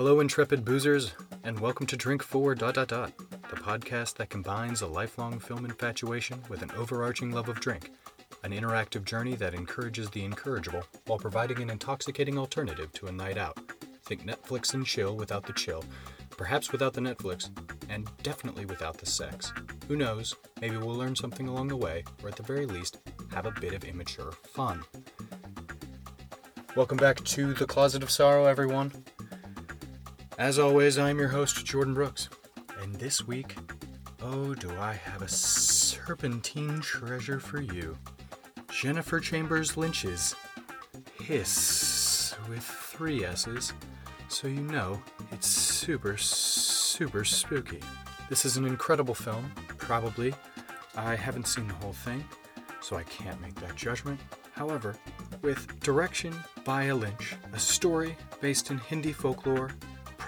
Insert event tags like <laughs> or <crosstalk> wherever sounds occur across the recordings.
Hello, intrepid boozers, and welcome to Drink For dot dot dot, the podcast that combines a lifelong film infatuation with an overarching love of drink, an interactive journey that encourages the incorrigible while providing an intoxicating alternative to a night out. Think Netflix and chill without the chill, perhaps without the Netflix, and definitely without the sex. Who knows? Maybe we'll learn something along the way, or at the very least, have a bit of immature fun. Welcome back to the Closet of Sorrow, everyone. As always, I'm your host, Jordan Brooks. And this week, oh, do I have a serpentine treasure for you. Jennifer Chambers Lynch's Hiss with three S's, so you know it's super, super spooky. This is an incredible film, probably. I haven't seen the whole thing, so I can't make that judgment. However, with direction by a Lynch, a story based in Hindi folklore,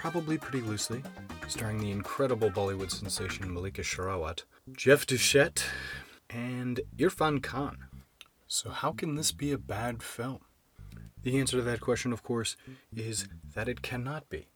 probably pretty loosely, starring the incredible Bollywood sensation Mallika Sherawat, Jeff Duchette, and Irfan Khan. So, how can this be a bad film? The answer to that question, of course, is that it cannot be,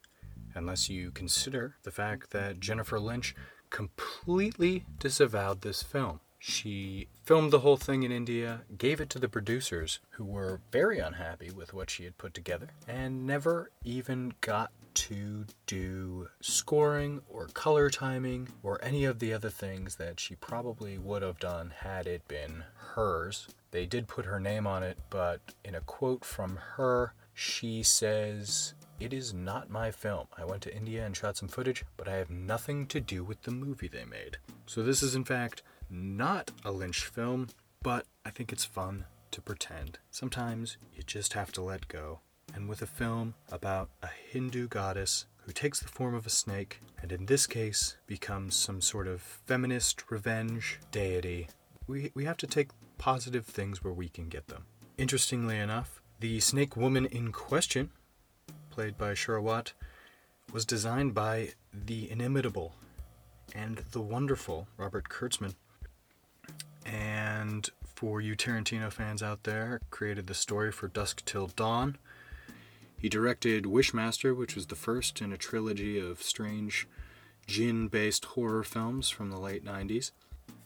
unless you consider the fact that Jennifer Lynch completely disavowed this film. She filmed the whole thing in India, gave it to the producers, who were very unhappy with what she had put together, and never even got to do scoring or color timing or any of the other things that she probably would have done had it been hers. They did put her name on it, but in a quote from her, she says, It is not my film. I went to India and shot some footage, but I have nothing to do with the movie they made. So this is, in fact, not a Lynch film, but I think it's fun to pretend. Sometimes you just have to let go. And with a film about a Hindu goddess who takes the form of a snake, and in this case becomes some sort of feminist revenge deity, we, we have to take positive things where we can get them. Interestingly enough, the snake woman in question, played by Sherawat, was designed by the inimitable and the wonderful Robert Kurtzman. And for you Tarantino fans out there, created the story for Dusk Till Dawn. He directed Wishmaster, which was the first in a trilogy of strange djinn based horror films from the late 90s.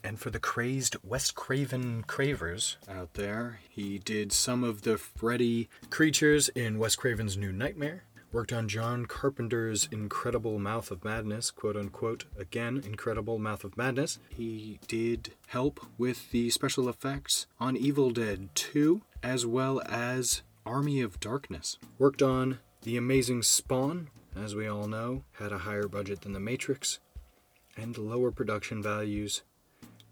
And for the crazed Wes Craven cravers out there, he did some of the Freddy creatures in Wes Craven's New Nightmare. Worked on John Carpenter's incredible Mouth of Madness, quote unquote, again, incredible Mouth of Madness. He did help with the special effects on Evil Dead 2, as well as Army of Darkness. Worked on The Amazing Spawn, as we all know, had a higher budget than The Matrix, and lower production values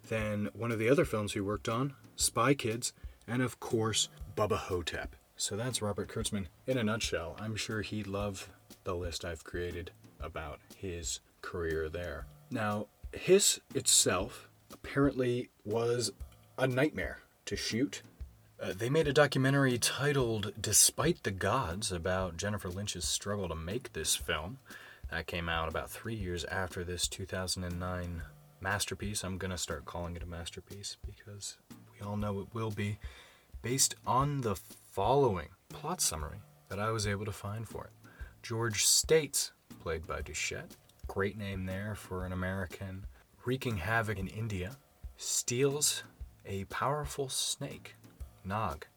than one of the other films he worked on, Spy Kids, and of course, Bubba Ho-Tep. So that's Robert Kurtzman in a nutshell. I'm sure he'd love the list I've created about his career there. Now, Hiss itself apparently was a nightmare to shoot. Uh, they made a documentary titled Despite the Gods about Jennifer Lynch's struggle to make this film. That came out about three years after this 2009 masterpiece. I'm going to start calling it a masterpiece because we all know it will be, based on the following plot summary that I was able to find for it. George States, played by Duchette, great name there for an American, wreaking havoc in India, steals a powerful snake, Nag,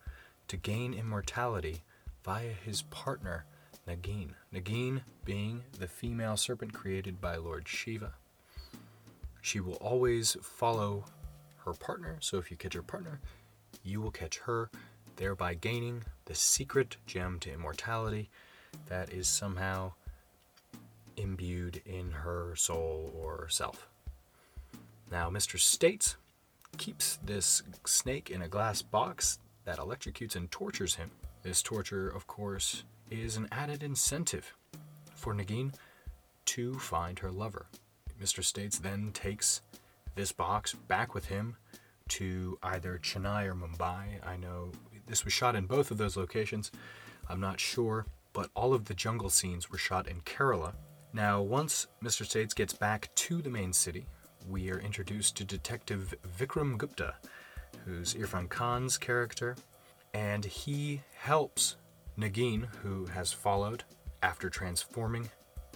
to gain immortality via his partner, Nagin. Nagin being the female serpent created by Lord Shiva. She will always follow her partner, so if you catch her partner, you will catch her, thereby gaining the secret gem to immortality that is somehow imbued in her soul or self. Now, Mr. States keeps this snake in a glass box that electrocutes and tortures him. This torture, of course, is an added incentive for Nagin to find her lover. Mr. States then takes this box back with him to either Chennai or Mumbai. I know this was shot in both of those locations. I'm not sure, but all of the jungle scenes were shot in Kerala. Now, once Mr. States gets back to the main city, we are introduced to Detective Vikram Gupta, who's Irfan Khan's character, and he helps Nagin, who has followed after transforming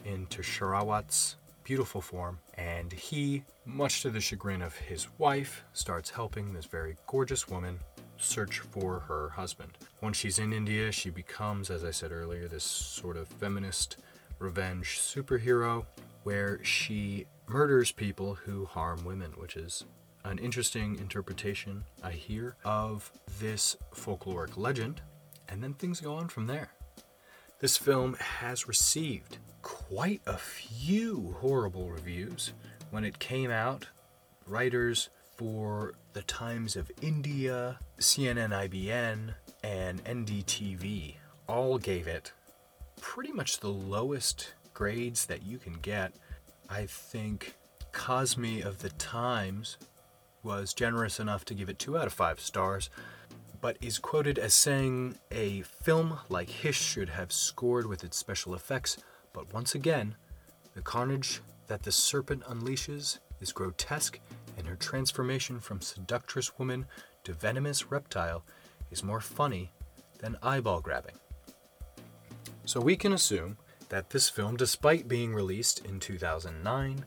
into Sherawat's beautiful form, and he, much to the chagrin of his wife, starts helping this very gorgeous woman search for her husband. Once she's in India, she becomes, as I said earlier, this sort of feminist revenge superhero where she murders people who harm women, which is an interesting interpretation I hear of this folkloric legend, and then things go on from there. This film has received quite a few horrible reviews. When it came out, writers for the Times of India, CNN IBN, and NDTV all gave it pretty much the lowest grades that you can get. I think Kazmi of the Times was generous enough to give it 2 out of 5 stars, but is quoted as saying a film like Hiss should have scored with its special effects, but once again, the carnage that the serpent unleashes is grotesque, and her transformation from seductress woman to venomous reptile is more funny than eyeball grabbing. So we can assume that this film, despite being released in 2009,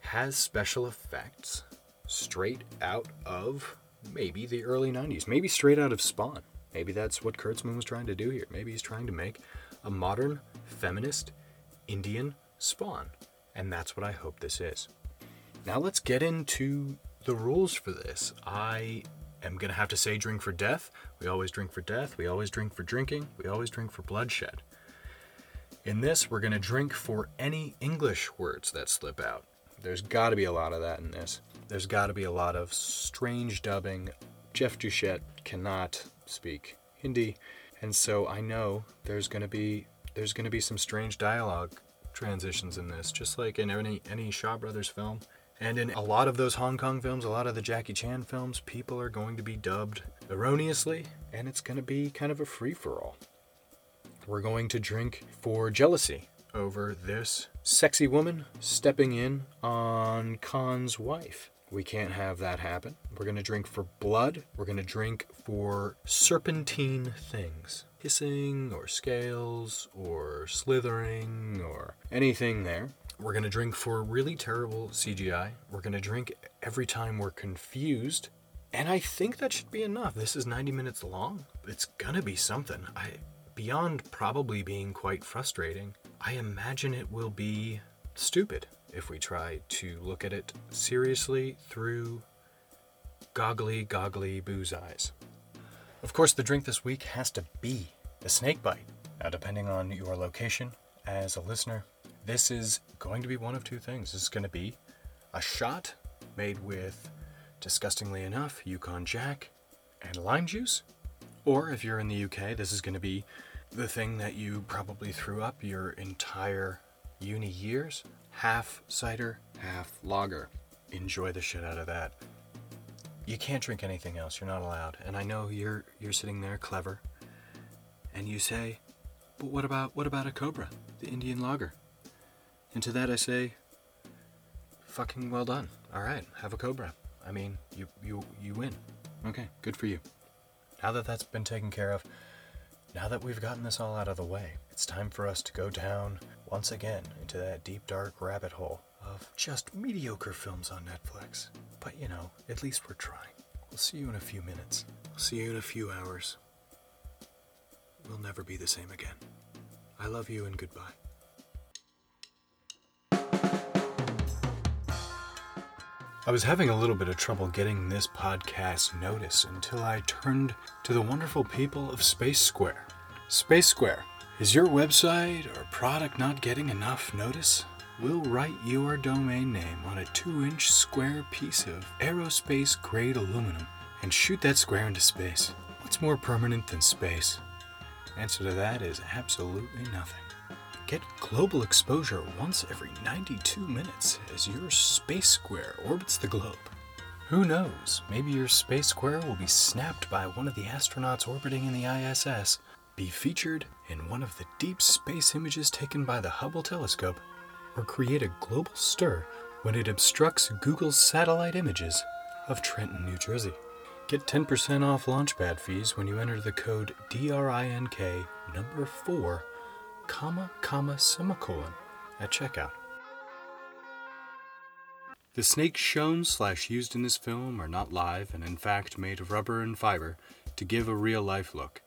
has special effects straight out of maybe the early 90s, maybe straight out of Spawn. Maybe that's what Kurtzman was trying to do here. Maybe he's trying to make a modern, feminist, Indian Spawn. And that's what I hope this is. Now let's get into the rules for this. I am going to have to say drink for death. We always drink for death. We always drink for drinking. We always drink for bloodshed. In this, we're going to drink for any English words that slip out. There's got to be a lot of that in this. There's got to be a lot of strange dubbing. Jeff Duchette cannot speak Hindi, and so I know there's going to be there's going to be some strange dialogue transitions in this, just like in any any Shaw Brothers film. And in a lot of those Hong Kong films, a lot of the Jackie Chan films, people are going to be dubbed erroneously, and it's going to be kind of a free for all. We're going to drink for jealousy over this sexy woman stepping in on Khan's wife. We can't have that happen. We're going to drink for blood. We're going to drink for serpentine things. Hissing or scales or slithering or anything there. We're going to drink for really terrible CGI. We're going to drink every time we're confused. And I think that should be enough. This is 90 minutes long. It's going to be something. I beyond probably being quite frustrating, I imagine it will be stupid if we try to look at it seriously through goggly, goggly booze eyes. Of course, the drink this week has to be a snake bite. Now, depending on your location as a listener, this is going to be one of two things. This is going to be a shot made with, disgustingly enough, Yukon Jack and lime juice. Or if you're in the UK, this is going to be the thing that you probably threw up your entire uni years half cider, half lager. Enjoy the shit out of that. You can't drink anything else. You're not allowed. And I know you're you're sitting there clever and you say, "But what about what about a cobra, the Indian lager?" And to that I say, "Fucking well done. All right, have a cobra. I mean, you you you win. Okay, good for you." Now that that's been taken care of, now that we've gotten this all out of the way, it's time for us to go down once again into that deep dark rabbit hole of just mediocre films on Netflix. But you know, at least we're trying. We'll see you in a few minutes. See you in a few hours. We'll never be the same again. I love you and goodbye. I was having a little bit of trouble getting this podcast notice until I turned to the wonderful people of Space Square. Space Square, is your website or product not getting enough notice? We'll write your domain name on a 2 inch square piece of aerospace grade aluminum and shoot that square into space. What's more permanent than space? Answer to that is absolutely nothing. Get global exposure once every 92 minutes as your space square orbits the globe. Who knows? Maybe your space square will be snapped by one of the astronauts orbiting in the ISS, be featured in one of the deep space images taken by the Hubble telescope, or create a global stir when it obstructs Google's satellite images of Trenton, New Jersey. Get 10% off Launchpad fees when you enter the code DRINK number 4 comma, comma, semicolon at checkout. The snakes shown slash used in this film are not live and in fact made of rubber and fiber to give a real life look.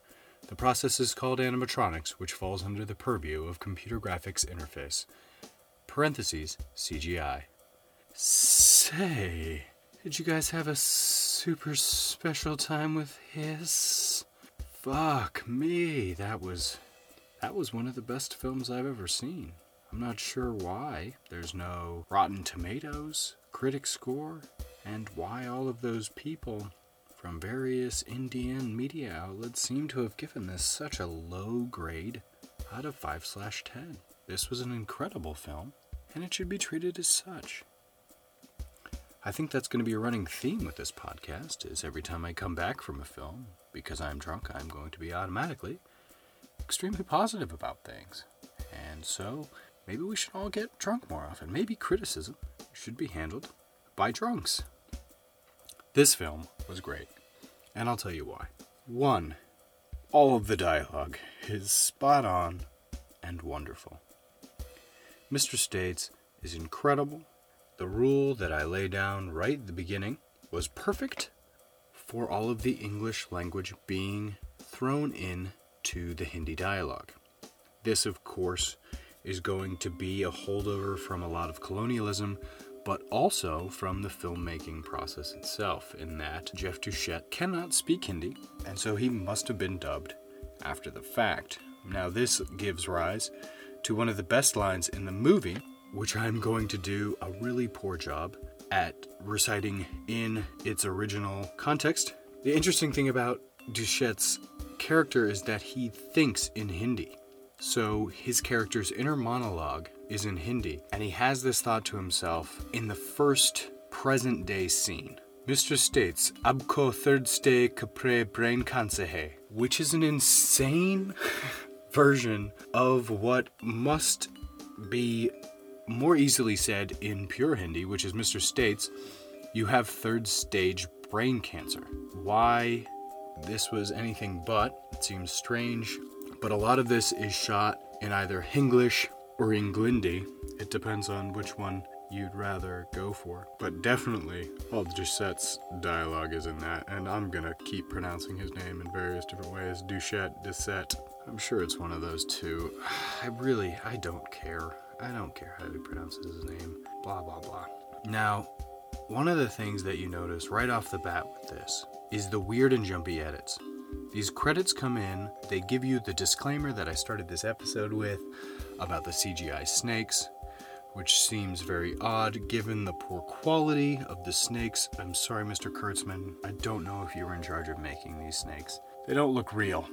The process is called animatronics, which falls under the purview of computer graphics interface. Parentheses, CGI. Say, did you guys have a super special time with Hiss? Fuck me, that was that was one of the best films I've ever seen. I'm not sure why. There's no Rotten Tomatoes, critic score, and why all of those people from various Indian media outlets seem to have given this such a low grade out of 5 slash 10. This was an incredible film, and it should be treated as such. I think that's going to be a running theme with this podcast is every time I come back from a film, because I'm drunk, I'm going to be automatically extremely positive about things. And so, maybe we should all get drunk more often. Maybe criticism should be handled by drunks. This film was great, and I'll tell you why. One, all of the dialogue is spot on and wonderful. Mr. States is incredible. The rule that I lay down right at the beginning was perfect for all of the English language being thrown in to the Hindi dialogue. This, of course, is going to be a holdover from a lot of colonialism, but also from the filmmaking process itself, in that Jeff Duchette cannot speak Hindi, and so he must have been dubbed after the fact. Now, this gives rise to one of the best lines in the movie, which I'm going to do a really poor job at reciting in its original context. The interesting thing about Duchette's character is that he thinks in Hindi. So his character's inner monologue is in Hindi, and he has this thought to himself in the first present day scene. Mr. states, Abko third stay kapre brain cancer which is an insane <laughs> version of what must be more easily said in pure Hindi, which is Mr. states, you have third stage brain cancer. Why this was anything but, it seems strange, but a lot of this is shot in either Hinglish or Englindi. It depends on which one you'd rather go for. But definitely, all Duchette's dialogue is in that, and I'm gonna keep pronouncing his name in various different ways. Duchette, Ducette. I'm sure it's one of those two. I really, I don't care. I don't care how he pronounces his name. Blah, blah, blah. Now, one of the things that you notice right off the bat with this is the weird and jumpy edits. These credits come in, they give you the disclaimer that I started this episode with about the CGI snakes, which seems very odd given the poor quality of the snakes. I'm sorry, Mr. Kurtzman, I don't know if you were in charge of making these snakes. They don't look real.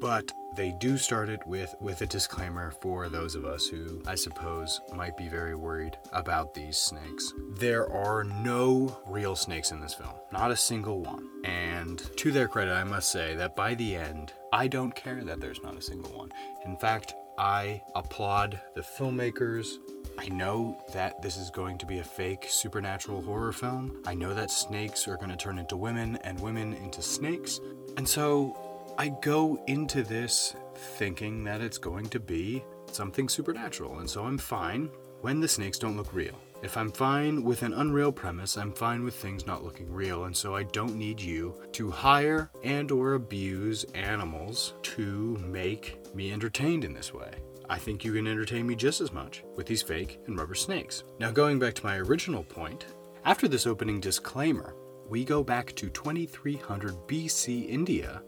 But they do start it with with a disclaimer for those of us who I suppose might be very worried about these snakes. There are no real snakes in this film, not a single one. And to their credit, I must say that by the end, I don't care that there's not a single one. In fact, I applaud the filmmakers. I know that this is going to be a fake supernatural horror film. I know that snakes are going to turn into women and women into snakes. And so I go into this thinking that it's going to be something supernatural, and so I'm fine when the snakes don't look real. If I'm fine with an unreal premise, I'm fine with things not looking real, and so I don't need you to hire and or abuse animals to make me entertained in this way. I think you can entertain me just as much with these fake and rubber snakes. Now going back to my original point, after this opening disclaimer, we go back to 2300 BC India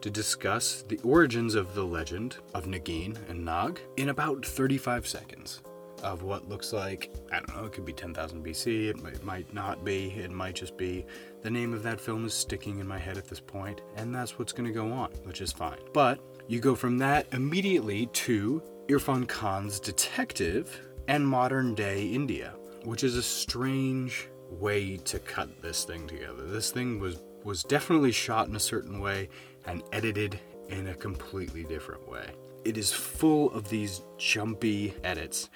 to discuss the origins of the legend of Nagin and Nag in about 35 seconds of what looks like, I don't know, it could be 10,000 BC, it might, might not be, it might just be the name of that film is sticking in my head at this point, and that's what's going to go on, which is fine. But you go from that immediately to Irfan Khan's Detective and modern day India, which is a strange way to cut this thing together. This thing was was definitely shot in a certain way and edited in a completely different way. It is full of these jumpy edits.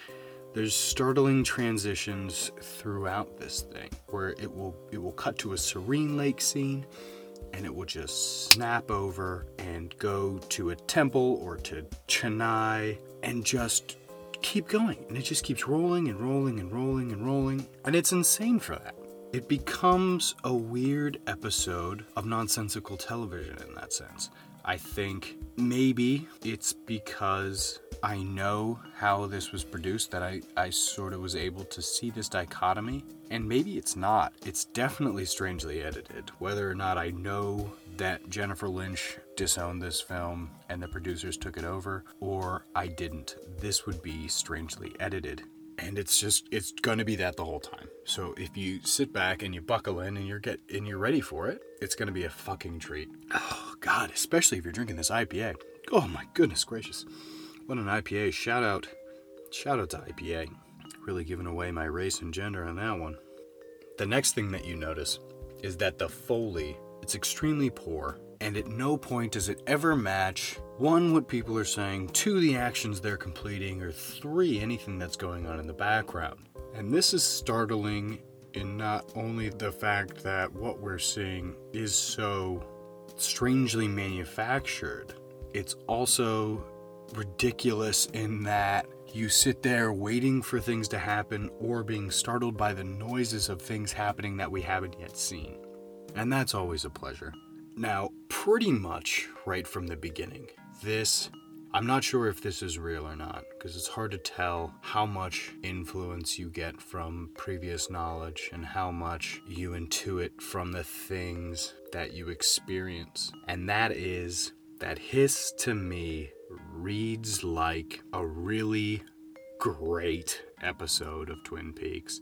There's startling transitions throughout this thing where it will it will cut to a serene lake scene and it will just snap over and go to a temple or to Chennai and just keep going. And it just keeps rolling and rolling and rolling and rolling. And it's insane for that. It becomes a weird episode of nonsensical television in that sense. I think maybe it's because I know how this was produced that I, I sort of was able to see this dichotomy. And maybe it's not. It's definitely strangely edited. Whether or not I know that Jennifer Lynch disowned this film and the producers took it over, or I didn't. This would be strangely edited. And it's just it's gonna be that the whole time. So if you sit back and you buckle in and you're get and you're ready for it, it's gonna be a fucking treat. Oh god, especially if you're drinking this IPA. Oh my goodness gracious. What an IPA. Shout out shout out to IPA. Really giving away my race and gender on that one. The next thing that you notice is that the Foley, it's extremely poor and at no point does it ever match one, what people are saying, two, the actions they're completing, or three, anything that's going on in the background. And this is startling in not only the fact that what we're seeing is so strangely manufactured, it's also ridiculous in that you sit there waiting for things to happen or being startled by the noises of things happening that we haven't yet seen. And that's always a pleasure. Now, pretty much right from the beginning, this, I'm not sure if this is real or not, because it's hard to tell how much influence you get from previous knowledge and how much you intuit from the things that you experience. And that is that Hiss to me reads like a really great episode of Twin Peaks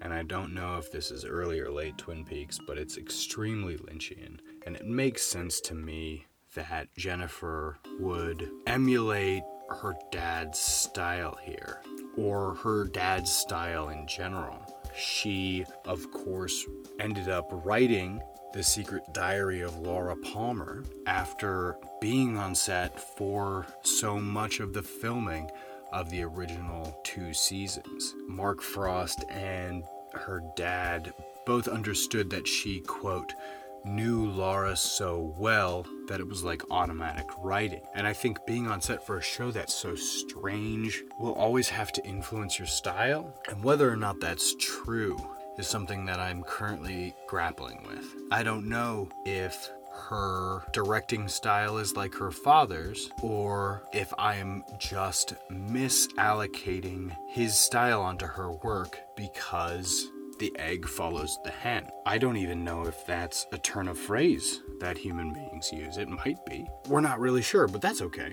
and I don't know if this is early or late Twin Peaks, but it's extremely Lynchian. And it makes sense to me that Jennifer would emulate her dad's style here, or her dad's style in general. She, of course, ended up writing The Secret Diary of Laura Palmer after being on set for so much of the filming of the original two seasons. Mark Frost and her dad both understood that she, quote, knew Laura so well that it was like automatic writing. And I think being on set for a show that's so strange will always have to influence your style. And whether or not that's true is something that I'm currently grappling with. I don't know if her directing style is like her father's, or if I am just misallocating his style onto her work because the egg follows the hen. I don't even know if that's a turn of phrase that human beings use. It might be. We're not really sure, but that's okay.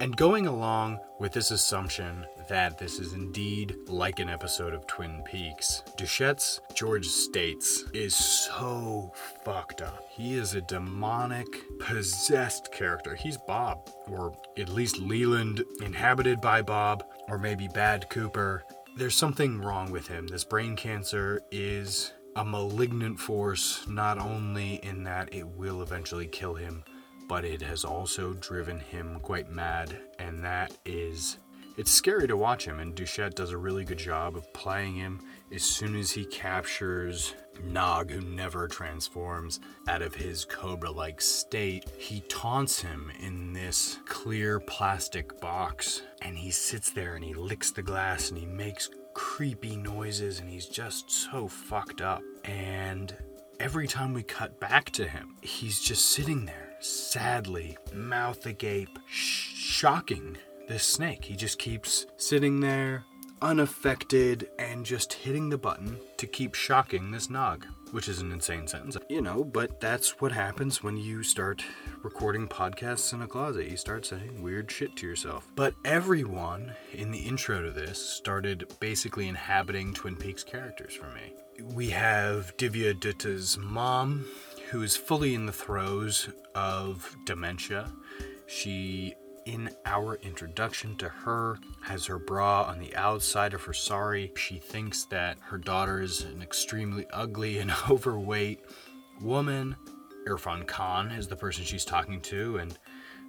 And going along with this assumption that this is indeed like an episode of Twin Peaks, Duchette's George States is so fucked up. He is a demonic, possessed character. He's Bob, or at least Leland, inhabited by Bob, or maybe Bad Cooper. There's something wrong with him. This brain cancer is a malignant force, not only in that it will eventually kill him, but it has also driven him quite mad, and that is. It's scary to watch him, and Duchette does a really good job of playing him as soon as he captures Nog, who never transforms out of his cobra like state. He taunts him in this clear plastic box, and he sits there and he licks the glass and he makes creepy noises, and he's just so fucked up. And every time we cut back to him, he's just sitting there sadly, mouth agape, sh- shocking this snake. He just keeps sitting there, unaffected, and just hitting the button to keep shocking this nog, which is an insane sentence. You know, but that's what happens when you start recording podcasts in a closet. You start saying weird shit to yourself. But everyone in the intro to this started basically inhabiting Twin Peaks characters for me. We have Divya Dutta's mom, who is fully in the throes of dementia. She, in our introduction to her, has her bra on the outside of her sari. She thinks that her daughter is an extremely ugly and <laughs> overweight woman. Irfan Khan is the person she's talking to, and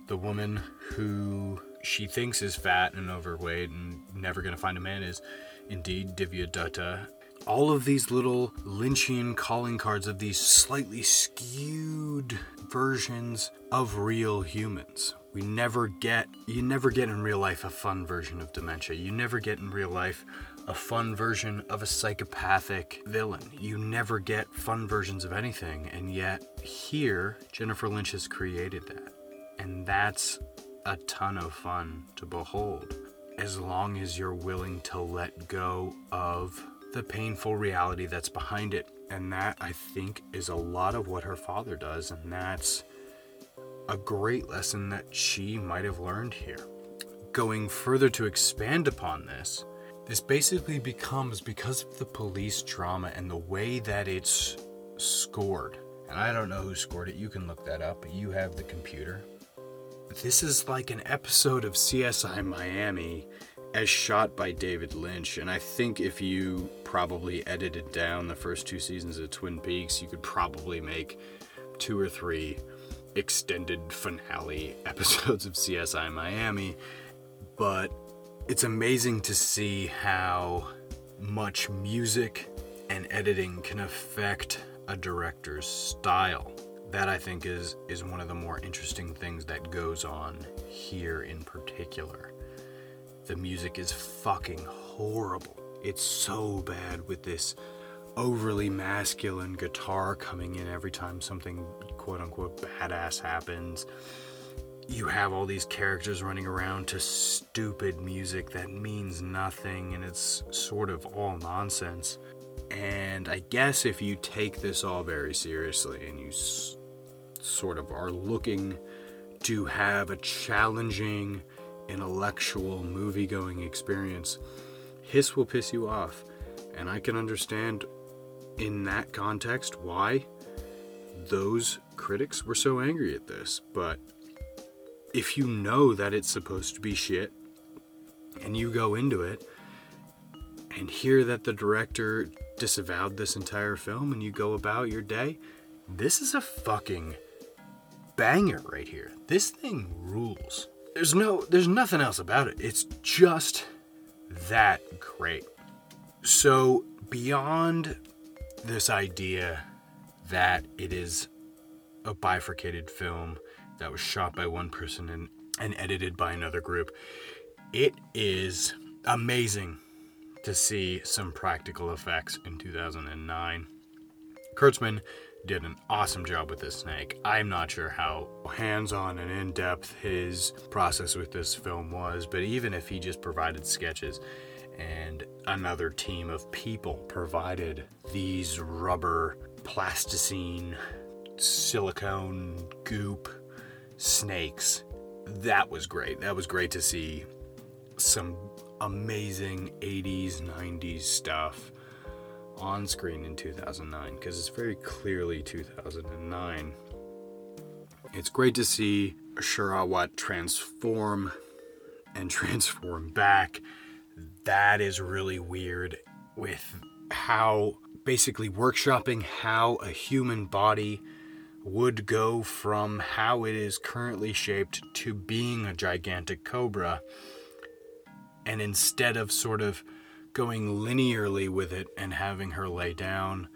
the woman who she thinks is fat and overweight and never going to find a man is indeed Divya Dutta all of these little Lynchian calling cards of these slightly skewed versions of real humans. We never get, you never get in real life a fun version of dementia. You never get in real life a fun version of a psychopathic villain. You never get fun versions of anything. And yet, here, Jennifer Lynch has created that. And that's a ton of fun to behold. As long as you're willing to let go of the painful reality that's behind it. And that, I think, is a lot of what her father does. And that's a great lesson that she might have learned here. Going further to expand upon this, this basically becomes because of the police drama and the way that it's scored. And I don't know who scored it, you can look that up, you have the computer. This is like an episode of CSI Miami as shot by David Lynch. And I think if you probably edited down the first two seasons of Twin Peaks, you could probably make two or three extended finale <laughs> episodes of CSI Miami. But it's amazing to see how much music and editing can affect a director's style. That I think is is one of the more interesting things that goes on here in particular. The music is fucking horrible. It's so bad with this overly masculine guitar coming in every time something quote unquote badass happens you have all these characters running around to stupid music that means nothing and it's sort of all nonsense. And I guess if you take this all very seriously and you s- sort of are looking to have a challenging intellectual movie going experience, Hiss will piss you off. And I can understand in that context why those critics were so angry at this. But if you know that it's supposed to be shit and you go into it and hear that the director disavowed this entire film and you go about your day, this is a fucking banger right here. This thing rules. There's no there's nothing else about it. It's just that great. So beyond this idea that it is a bifurcated film that was shot by one person and, and edited by another group. It is amazing to see some practical effects in 2009. Kurtzman did an awesome job with this snake. I'm not sure how hands on and in depth his process with this film was, but even if he just provided sketches and another team of people provided these rubber plasticine silicone goop snakes. That was great. That was great to see some amazing 80s, 90s stuff on screen in 2009 because it's very clearly 2009. It's great to see Sherawat transform and transform back. That is really weird with how basically workshopping how a human body would go from how it is currently shaped to being a gigantic cobra. And instead of sort of going linearly with it and having her lay down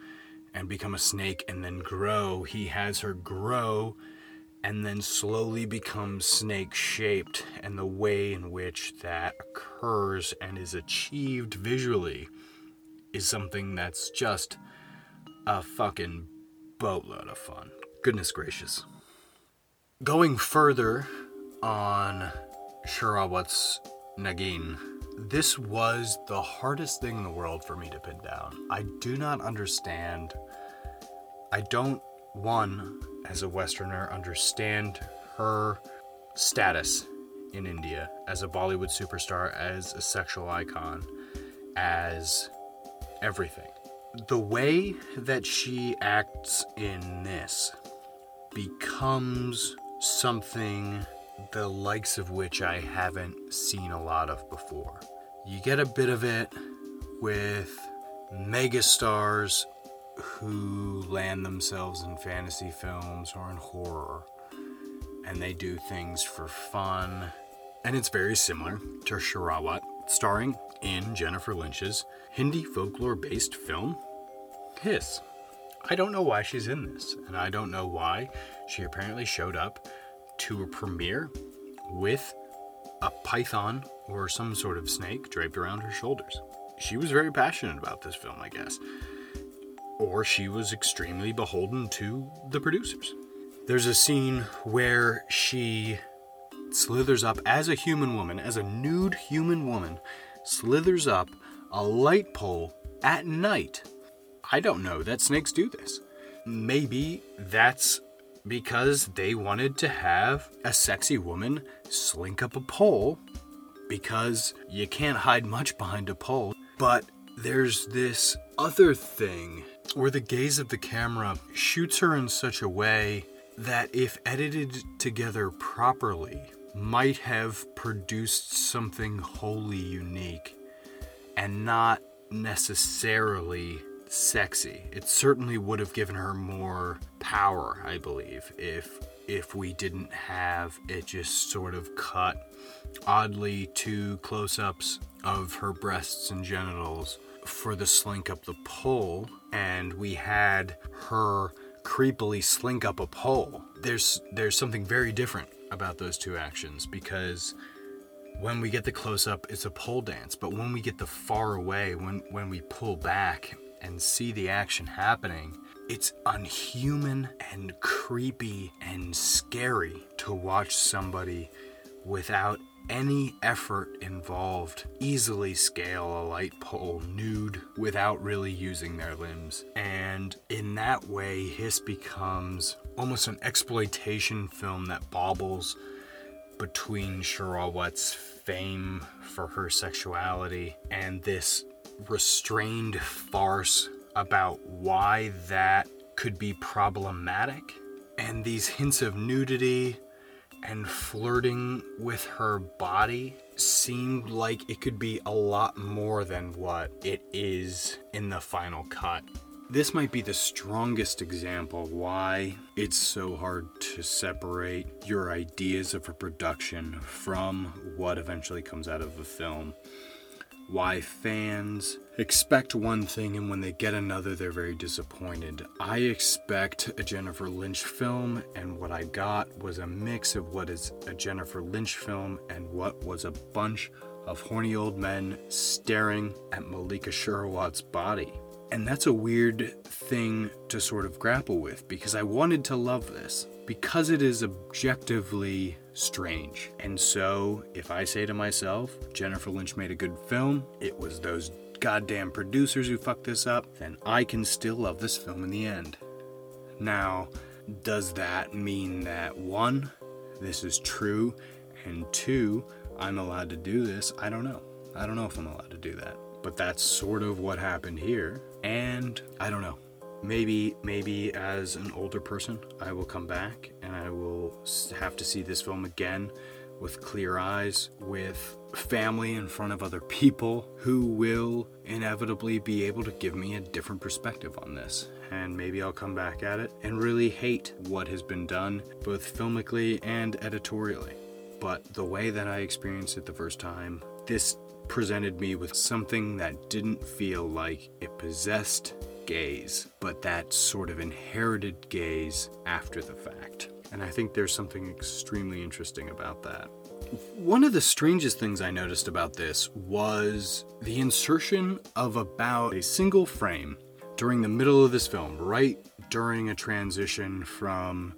and become a snake and then grow, he has her grow and then slowly become snake shaped. And the way in which that occurs and is achieved visually is something that's just a fucking boatload of fun. Goodness gracious. Going further on Sherawat's Nagin, this was the hardest thing in the world for me to pin down. I do not understand. I don't, one, as a Westerner, understand her status in India as a Bollywood superstar, as a sexual icon, as everything. The way that she acts in this becomes something the likes of which I haven't seen a lot of before. You get a bit of it with megastars who land themselves in fantasy films or in horror and they do things for fun. And it's very similar to Sherawat, starring in Jennifer Lynch's Hindi folklore based film, Kiss. I don't know why she's in this, and I don't know why she apparently showed up to a premiere with a python or some sort of snake draped around her shoulders. She was very passionate about this film, I guess. Or she was extremely beholden to the producers. There's a scene where she slithers up as a human woman, as a nude human woman, slithers up a light pole at night. I don't know that snakes do this. Maybe that's because they wanted to have a sexy woman slink up a pole because you can't hide much behind a pole. But there's this other thing where the gaze of the camera shoots her in such a way that, if edited together properly, might have produced something wholly unique and not necessarily sexy. It certainly would have given her more power, I believe, if if we didn't have it just sort of cut oddly to close-ups of her breasts and genitals for the slink up the pole and we had her creepily slink up a pole. There's there's something very different about those two actions because when we get the close up it's a pole dance, but when we get the far away when when we pull back and see the action happening, it's unhuman and creepy and scary to watch somebody without any effort involved easily scale a light pole nude without really using their limbs. And in that way, Hiss becomes almost an exploitation film that bobbles between Sherawat's fame for her sexuality and this restrained farce about why that could be problematic. And these hints of nudity and flirting with her body seemed like it could be a lot more than what it is in the final cut. This might be the strongest example why it's so hard to separate your ideas of a production from what eventually comes out of a film why fans expect one thing and when they get another, they're very disappointed. I expect a Jennifer Lynch film, and what I got was a mix of what is a Jennifer Lynch film and what was a bunch of horny old men staring at Mallika Sherawat's body. And that's a weird thing to sort of grapple with because I wanted to love this because it is objectively strange. And so, if I say to myself, Jennifer Lynch made a good film, it was those goddamn producers who fucked this up, then I can still love this film in the end. Now, does that mean that one, this is true, and two, I'm allowed to do this? I don't know. I don't know if I'm allowed to do that. But that's sort of what happened here, and I don't know maybe maybe as an older person i will come back and i will have to see this film again with clear eyes with family in front of other people who will inevitably be able to give me a different perspective on this. And maybe i'll come back at it and really hate what has been done both filmically and editorially. But the way that i experienced it the first time this presented me with something that didn't feel like it possessed gaze, but that sort of inherited gaze after the fact. And I think there's something extremely interesting about that. One of the strangest things I noticed about this was the insertion of about a single frame during the middle of this film, right during a transition from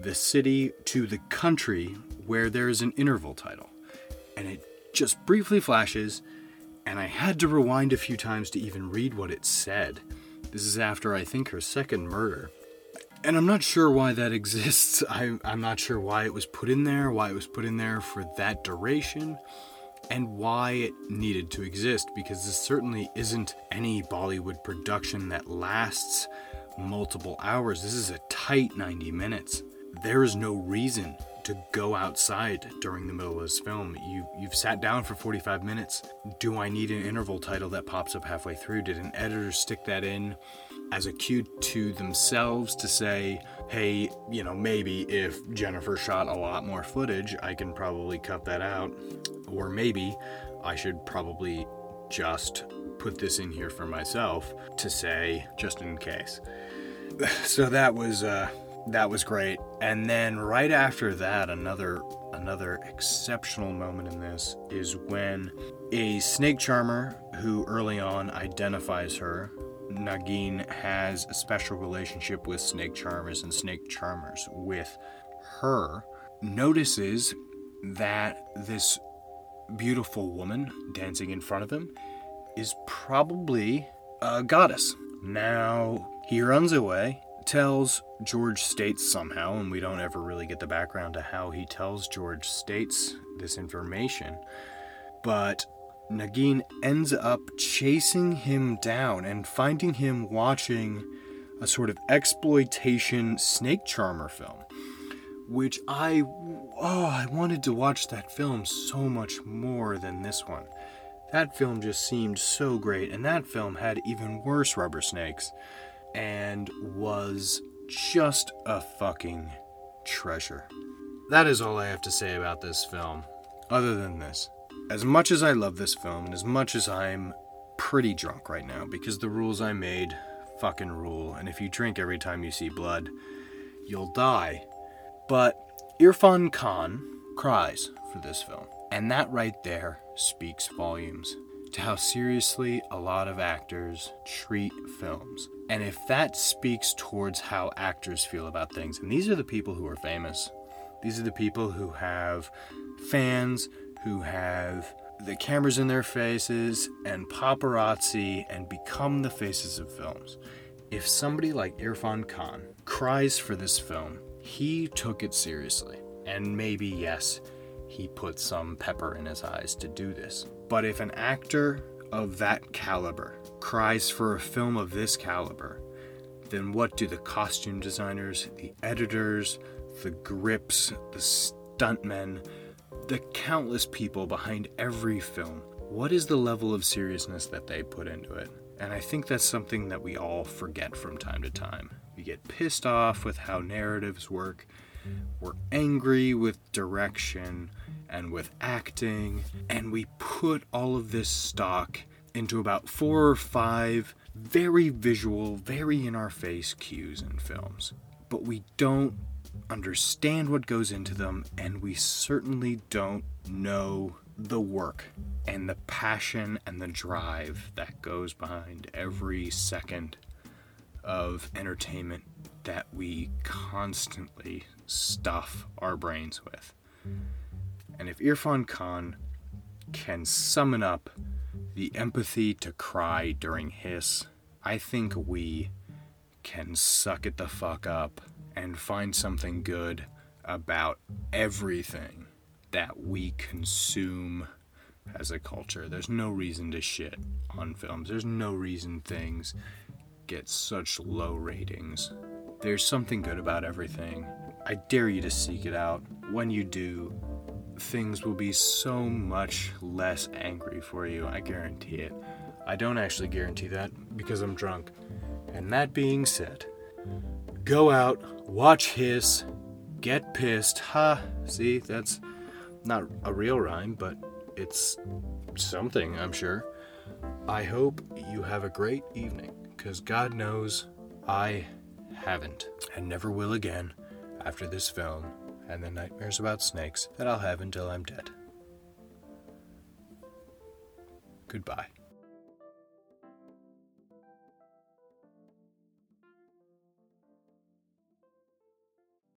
the city to the country where there is an interval title. And it just briefly flashes, and I had to rewind a few times to even read what it said. This is after, I think, her second murder. And I'm not sure why that <laughs> exists. I, am not sure why it was put in there, why it was put in there for that duration, and why it needed to exist, because this certainly isn't any Bollywood production that lasts multiple hours. This is a tight 90 minutes. There is no reason to go outside during the middle of this film. You you've sat down for 45 minutes. Do I need an interval title that pops up halfway through? Did an editor stick that in as a cue to themselves to say, "Hey, you know, maybe if Jennifer shot a lot more footage, I can probably cut that out." Or maybe I should probably just put this in here for myself to say just in case. <sighs> So that was uh that was great. And then right after that, another another exceptional moment in this is when a snake charmer who early on identifies her Nagin has a special relationship with snake charmers and snake charmers with her notices that this beautiful woman dancing in front of him is probably a goddess. Now he runs away, tells George States somehow, and we don't ever really get the background to how he tells George States this information. But Nagin ends up chasing him down and finding him watching a sort of exploitation snake charmer film which I oh, I wanted to watch that film so much more than this one. That film just seemed so great and that film had even worse rubber snakes and was just a fucking treasure. That is all I have to say about this film other than this. As much as I love this film and as much as I'm pretty drunk right now because the rules I made fucking rule and if you drink every time you see blood, you'll die but Irfan Khan cries for this film. And that right there speaks volumes to how seriously a lot of actors treat films. And if that speaks towards how actors feel about things, and these are the people who are famous, these are the people who have fans, who have the cameras in their faces and paparazzi and become the faces of films. If somebody like Irfan Khan cries for this film, he took it seriously. And maybe, yes, he put some pepper in his eyes to do this. But if an actor of that caliber cries for a film of this caliber, then what do the costume designers, the editors, the grips, the stuntmen, the countless people behind every film, what is the level of seriousness that they put into it? And I think that's something that we all forget from time to time. We get pissed off with how narratives work. We're angry with direction and with acting. And we put all of this stock into about four or five very visual, very in our face cues in films. But we don't understand what goes into them, and we certainly don't know the work and the passion and the drive that goes behind every second of entertainment that we constantly stuff our brains with. And if Irfan Khan can summon up the empathy to cry during Hiss, I think we can suck it the fuck up and find something good about everything that we consume as a culture. There's no reason to shit on films. There's no reason things get such low ratings. There's something good about everything. I dare you to seek it out. When you do, things will be so much less angry for you. I guarantee it. I don't actually guarantee that because I'm drunk. And that being said, go out, watch Hiss, get pissed. Ha! See, that's not a real rhyme, but it's something, I'm sure. I hope you have a great evening because God knows I haven't and never will again after this film and the nightmares about snakes that I'll have until I'm dead. Goodbye.